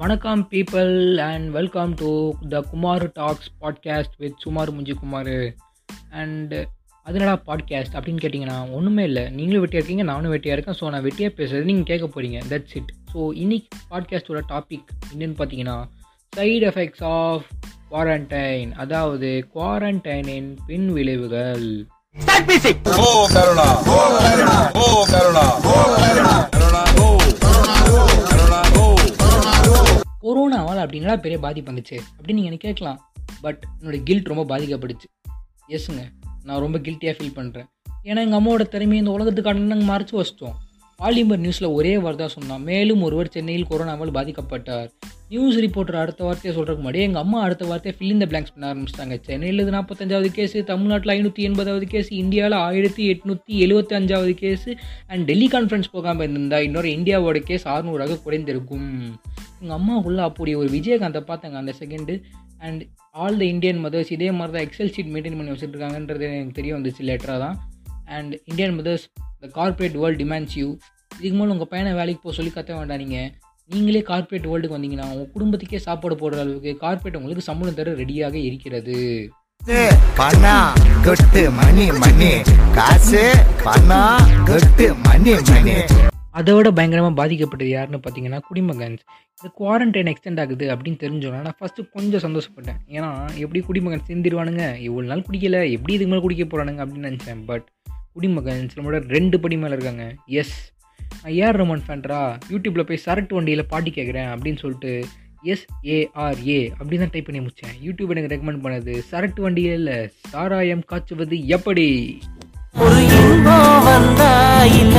வணக்கம் people and welcome to the Kumar talks podcast with சுமார் முஞ்சி Kumar and அதனடா podcast அப்படின்னு கேட்டிங்கன்னா ஒன்றுமே இல்லை. நீங்களும் வெட்டியாக இருக்கீங்க நானும் வெட்டியாக இருக்கேன். ஸோ நான் வெட்டியாக பேசுறது நீங்கள் கேட்க போகிறீங்க தட்ஸ் இட் ஸோ இன்னைக்கு பாட்காஸ்டோட டாபிக் என்னென்னு பார்த்தீங்கன்னா சைடு எஃபெக்ட்ஸ் ஆஃப் குவாரண்டைன் அதாவது குவாரண்டைனின் பின் விளைவுகள். ஓ கருணா ஓ கருணா ஓ கருணா ஓ கருணா ஓ அப்படின்னா பெரிய பாதிப்பு வந்துச்சு. அப்படின்னு நீங்கள் எனக்கு கேட்கலாம். பட் என்னோடய கில்ட் ரொம்ப பாதிக்கப்படுச்சு எஸ்ங்க நான் ரொம்ப கில்ட்டியாக ஃபீல் பண்ணுறேன் ஏன்னா எங்கள் அம்மாவோட திறமையை இந்த உலகத்துக்கான நாங்கள் மறைச்சு வச்சிட்டோம். பாலிமர் நியூஸில் ஒரே வார்த்தை சொன்னான். மேலும் ஒருவர் சென்னையில் கொரோனாவால் பாதிக்கப்பட்டார். நியூஸ் ரிப்போர்ட்டர் அடுத்த வார்த்தையை சொல்கிறதுக்கு முன்னாடி எங்கள் அம்மா அடுத்த வார்த்தையை ஃபில் இந்த the பண்ண ஆரம்பிச்சிட்டாங்க. சென்னையில் இது நாற்பத்தஞ்சாவது கேஸு தமிழ்நாட்டில் ஐநூற்றி எண்பதாவது கேஸ் இந்தியாவில் ஆயிரத்தி எட்நூற்றி எழுபத்தி அஞ்சாவது கேஸு அண்ட் டெல்லி கான்ஃபரன்ஸ் போகாமல் இருந்திருந்தா இன்னொரு இந்தியாவோட கேஸ் அறுநூறாக குறைந்திருக்கும். எங்கள் அம்மாவுக்குள்ள அப்படி ஒரு விஜயகாந்தை பார்த்தாங்க அந்த second and all the Indian mothers இதே மாதிரி தான் எக்ஸல் ஷீட் மெயின்டைன் பண்ணி வச்சுட்டு இருக்காங்கன்றது எனக்கு தெரிய வந்துச்சு லேட்டராக தான். And Indian mothers the corporate world demands you இதுக்கு மேலே உங்கள் பையனை வேலைக்கு போக சொல்லி கத்த வேண்டாம் நீங்கள் நீங்களே கார்ப்பரேட் வேர்ல்டுக்கு வந்தீங்கன்னா உங்கள் குடும்பத்துக்கே சாப்பாடு போடுற அளவுக்கு கார்ப்பரேட் உங்களுக்கு சம்பளம் தர ரெடியாக இருக்கிறது. பணம் கொட்டு மணி மணி. காசு பணம் கொட்டு மணி மணி. அதை விட பயங்கரமாக பாதிக்கப்பட்டது யாருன்னு பார்த்தீங்கன்னா குடிமகன்ஸ். இந்த குவாரண்டைன் எக்ஸ்டெண்ட் ஆகுது அப்படின்னு தெரிஞ்சோன்னா நான் ஃபஸ்ட்டு கொஞ்சம் சந்தோஷப்பட்டேன். ஏன்னா எப்படி குடிமகன் சேர்ந்துருவானுங்க இவ்வளோ நாள் குடிக்கல. எப்படி இதுக்கு மேலே குடிக்க போகிறானுங்க அப்படின்னு நினச்சேன். பட் குடிமகன்ஸ் நம்மளோட ரெண்டு படி மேலே இருக்காங்க. எஸ் நான் ஏஆர் ரமன் ஃபேன்ட்ரா யூடியூப்பில் போய் சரட்டு வண்டியில் பாட்டி கேட்குறேன் அப்படின்னு சொல்லிட்டு எஸ்ஏஆர்ஏ அப்படின்னு தான் டைப் பண்ணி முடித்தேன் யூடியூப் எனக்கு ரெக்கமெண்ட் பண்ணது சரட்டு வண்டியில் இல்லை சாராயம் காய்ச்சுவது எப்படி? ஒரு இன்பம் வந்தா இல்ல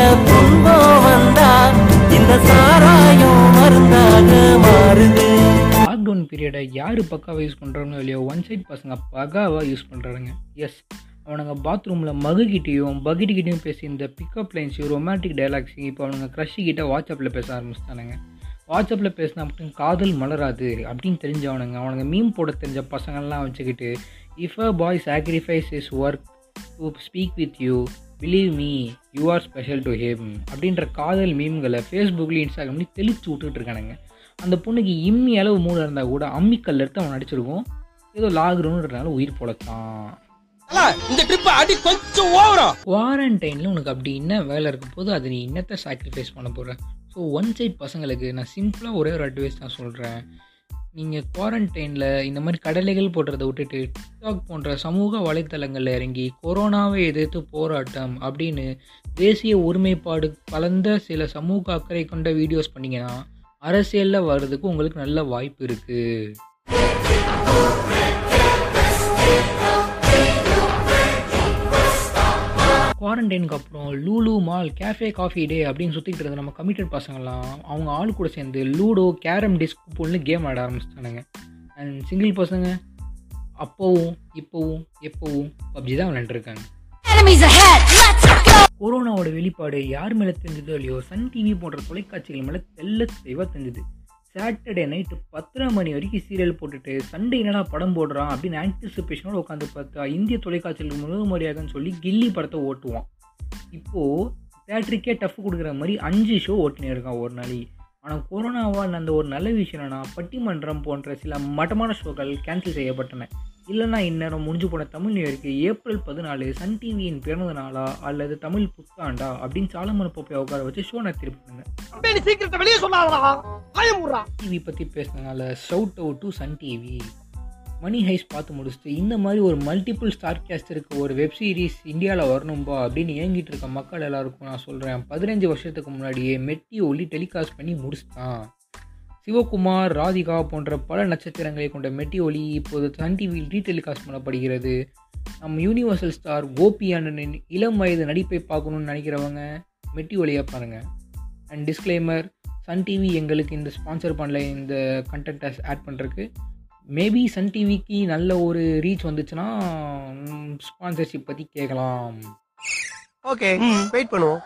வந்தா இந்த சாராயம் மருந்தாக மாறுது. லாக்டவுன் பீரியடை யார் பக்காவாக யூஸ் பண்ணுறாங்களோ இல்லையோ ஒன் சைட் பசங்க பகாவாக யூஸ் பண்ணுறாங்க எஸ் அவனுங்க பாத்ரூமில் மகுகிட்டேயும் பகிட்டிக்கிட்டையும் பேசி இந்த பிக்கப் லைன்ஸையும் ரொமான்டிக் டைலாக்ஸையும் இப்போ அவனுங்க க்ரஷி வாட்ஸ்அப்பில் பேச ஆரம்பிச்சிட்டானுங்க. வாட்ஸ்அப்பில் பேசினா மட்டும் காதல் மலராது அப்படின்னு தெரிஞ்சவனுங்க. அவனுங்க மீம் போட தெரிஞ்ச பசங்கள்லாம் வச்சுக்கிட்டு if a boy sacrifice is work to speak with you believe me you are special to him அப்படின்ற காதல் மீம்களை ஃபேஸ்புக்லேயும் இன்ஸ்டாகிராம்லேயும் தெளித்து விட்டுட்டு இருக்கானுங்க. அந்த பொண்ணுக்கு இம்மி அளவு மூணு இருந்தால் கூட அம்மிக்கல் எடுத்து அவன் நடிச்சிருக்கும். ஏதோ லாகுறோன்றதுனால உயிர் பொழத்தான் இந்த ட்ரிப் அடி கொஞ்சம் ஓவரா குவாரண்டைனில் உனக்கு அப்படி என்ன வேலை இருக்கும் போது அது நீ என்னத்தை சாக்ரிஃபைஸ் பண்ண போற? ஸோ ஒன் சைட் பசங்களுக்கு நான் சிம்பிளாக ஒரே ஒரு அட்வைஸ் நான் சொல்கிறேன் நீங்கள் குவாரண்டைனில் இந்த மாதிரி கடலைகள் போடுறதை விட்டுட்டு டிக்டாக் போன்ற சமூக வலைத்தளங்களில் இறங்கி கொரோனாவை எதிர்த்து போராட்டம் அப்படின்னு தேசிய ஒருமைப்பாடு கலந்த சில சமூக அக்கறை கொண்ட வீடியோஸ் பண்ணிங்கன்னா அரசியலில் வர்றதுக்கு உங்களுக்கு நல்ல வாய்ப்பு இருக்குது குவாரண்டைனுக்கு அப்புறம் Lulu mall cafe coffee day அப்படின்னு சுற்றிட்டு இருந்த நம்ம கமிட்டட் பசங்கள்லாம் அவங்க ஆள் கூட சேர்ந்து லூடோ கேரம் டிஸ்க் போல்னு கேம் ஆட ஆரம்பிச்சிட்டானுங்க. அண்ட் சிங்கிள் பசங்க அப்போவும் இப்போவும் எப்போவும் பப்ஜி தான் விளையாண்டுருக்காங்க! கொரோனாவோட வெளிப்பாடு யார் மேலே தெரிஞ்சதோ இல்லையோ சன் டிவி போன்ற தொலைக்காட்சிகள் மேலே தெல்ல தெளிவாக தெரிஞ்சுது. சாட்டர்டே நைட்டு பத்தரை மணி வரைக்கும் சீரியல் போட்டுட்டு சண்டே என்னடா படம் போடுறான் அப்படின்னு ஆன்டிசிபேஷனோட உட்காந்து பார்த்தா இந்திய தொலைக்காட்சியில் முழு சொல்லி கில்லி படத்தை ஓட்டுவான். இப்போது தேட்டருக்கே டஃப் கொடுக்குற மாதிரி அஞ்சு ஷோ ஓட்டினே இருக்கான் ஒரு நாளைக்கு ஆனால் கொரோனாவால் அந்த ஒரு நல்ல விஷயம் என்னன்னா பட்டிமன்றம் போன்ற சில மட்டமான ஷோக்கள் கேன்சல் செய்யப்பட்டன. இல்லைன்னா இந்நேரம் முடிஞ்சு போன தமிழ் நியூருக்கு ஏப்ரல் பதினாலு சன் டிவியின் பிறந்த நாளா அல்லது தமிழ் புத்தாண்டா அப்படின்னு சாலமன் போப்பை உட்கார வச்சு ஷோ சொல்லாதடா. ஆயமுறா டிவி பற்றி பேசினதுனால shout out to Sun TV money heist பார்த்து முடிச்சுட்டு இந்த மாதிரி ஒரு மல்டிபிள் ஸ்டார் கேஸ்ட் இருக்க ஒரு வெப் சீரிஸ் இந்தியாவில் வரணும்பா அப்படின்னு ஏங்கிட்டு இருக்க மக்கள் எல்லாருக்கும் நான் சொல்கிறேன் பதினஞ்சு வருஷத்துக்கு முன்னாடியே மெட்டி ஒளி டெலிகாஸ்ட் பண்ணி முடிச்சுட்டான். சிவகுமார் ராதிகா போன்ற பல நட்சத்திரங்களை கொண்ட மெட்டி ஒளி இப்போது சன் டிவியில் ரீடெலிகாஸ்ட் பண்ணப்படுகிறது. நம்ம யூனிவர்சல் ஸ்டார் கோபி அண்ணனின் இளம் வயது நடிப்பை பார்க்கணுன்னு நினைக்கிறவங்க மெட்டி ஒளியாக பாருங்கள் அண்ட் டிஸ்க்ளைமர் சன் டிவி எங்களுக்கு இந்த ஸ்பான்சர் பண்ணல இந்த கண்டென்ட்டை ஆட் பண்ணுறதுக்கு மேபி சன் டிவிக்கு நல்ல ஒரு ரீச் வந்துச்சுன்னா ஸ்பான்சர்ஷிப் பற்றி கேட்கலாம் ஓகே வெயிட் பண்ணுவோம்.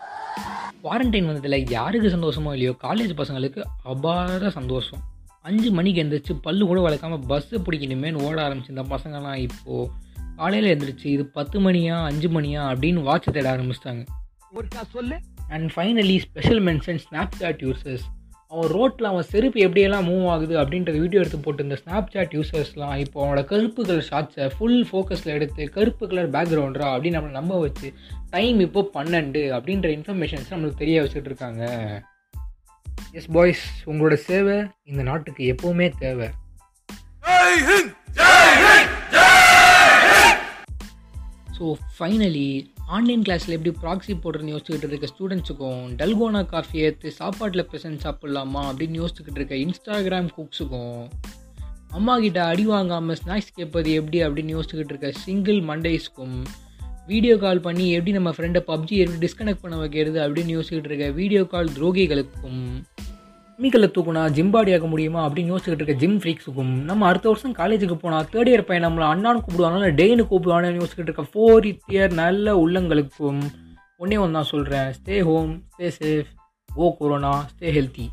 குவாரண்டைன் வந்ததில் யாருக்கு சந்தோஷமோ இல்லையோ காலேஜ் பசங்களுக்கு அபார சந்தோஷம். அஞ்சு மணிக்கு எந்திரிச்சு பல்லு கூட வளர்க்காம பஸ்ஸு பிடிக்கணுமேனு ஓட ஆரம்பிச்சிருந்த பசங்கலாம் இப்போது காலையில் எந்திரிச்சு இது பத்து மணியா அஞ்சு மணியா அப்படின்னு வாட்ச் தேட ஆரம்பிச்சிட்டாங்க. ஒருக்கா சொல்லு. And finally special mention Snapchat users அவன் ரோட்டில் அவன் செருப்பு எப்படியெல்லாம் மூவ் ஆகுது அப்படின்ற வீடியோ எடுத்து போட்டு இந்த ஸ்னாப் சாட் யூசர்ஸ்லாம் இப்போ அவனோட கருப்பு கலர் ஷார்ட்ஸை ஃபுல் ஃபோக்கஸில் எடுத்து கருப்பு கலர் பேக்ரவுண்டரா அப்படின்னு நம்மளை நம்ப வச்சு டைம் இப்போ பன்னெண்டு அப்படின்ற இன்ஃபர்மேஷன்ஸ் நம்மளுக்கு தெரிய வச்சுட்டு இருக்காங்க. எஸ் பாய்ஸ் உங்களோட சேவை இந்த நாட்டுக்கு எப்போவுமே தேவை. ஸோ ஃபைனலி ஆன்லைன் கிளாஸில் எப்படி ப்ராக்ஸி போடுறதுன்னு யோசிச்சுக்கிட்டு இருக்க ஸ்டூடெண்ட்ஸுக்கும் டல்கோனா காஃபி ஏற்று சாப்பாட்டில் ப்ரெசன்ட் சாப்பிட்லாமா அப்படின்னு யோசிச்சுக்கிட்டு இருக்க இன்ஸ்டாகிராம் குக்ஸுக்கும் அம்மா கிட்ட அடி வாங்காமல் ஸ்நாக்ஸ் கேட்பது எப்படி அப்படின்னு யோசிச்சுக்கிட்டு இருக்க சிங்கிள் மண்டேஸ்க்கும் வீடியோ கால் பண்ணி எப்படி நம்ம ஃப்ரெண்டை பப்ஜி எப்படி டிஸ்கனெக்ட் பண்ண வைக்கிறது அப்படின்னு யோசிச்சுக்கிட்டு இருக்க வீடியோ கால் துரோகிகளுக்கும் மீக்கல்ல தூக்குனா ஜிம் பாடி ஆக முடியுமா அப்படின்னு யோசிச்சுக்கிட்டு இருக்க ஜிம் ஃப்ரீக்ஸுக்கும் நம்ம அடுத்த வருஷம் காலேஜுக்கு போனால் தேர்ட் இயர் பையன் நம்மளை அண்ணான்னு கூப்பிடுவாங்க டேன்னு கூப்பிடுவாங்கன்னு யோசிச்சுக்கிட்டு இருக்க ஃபோர் இயர் நல்ல உள்ளங்களுக்கும் ஒன்றே ஒன்று தான் சொல்கிறேன் stay home stay safe oh corona stay healthy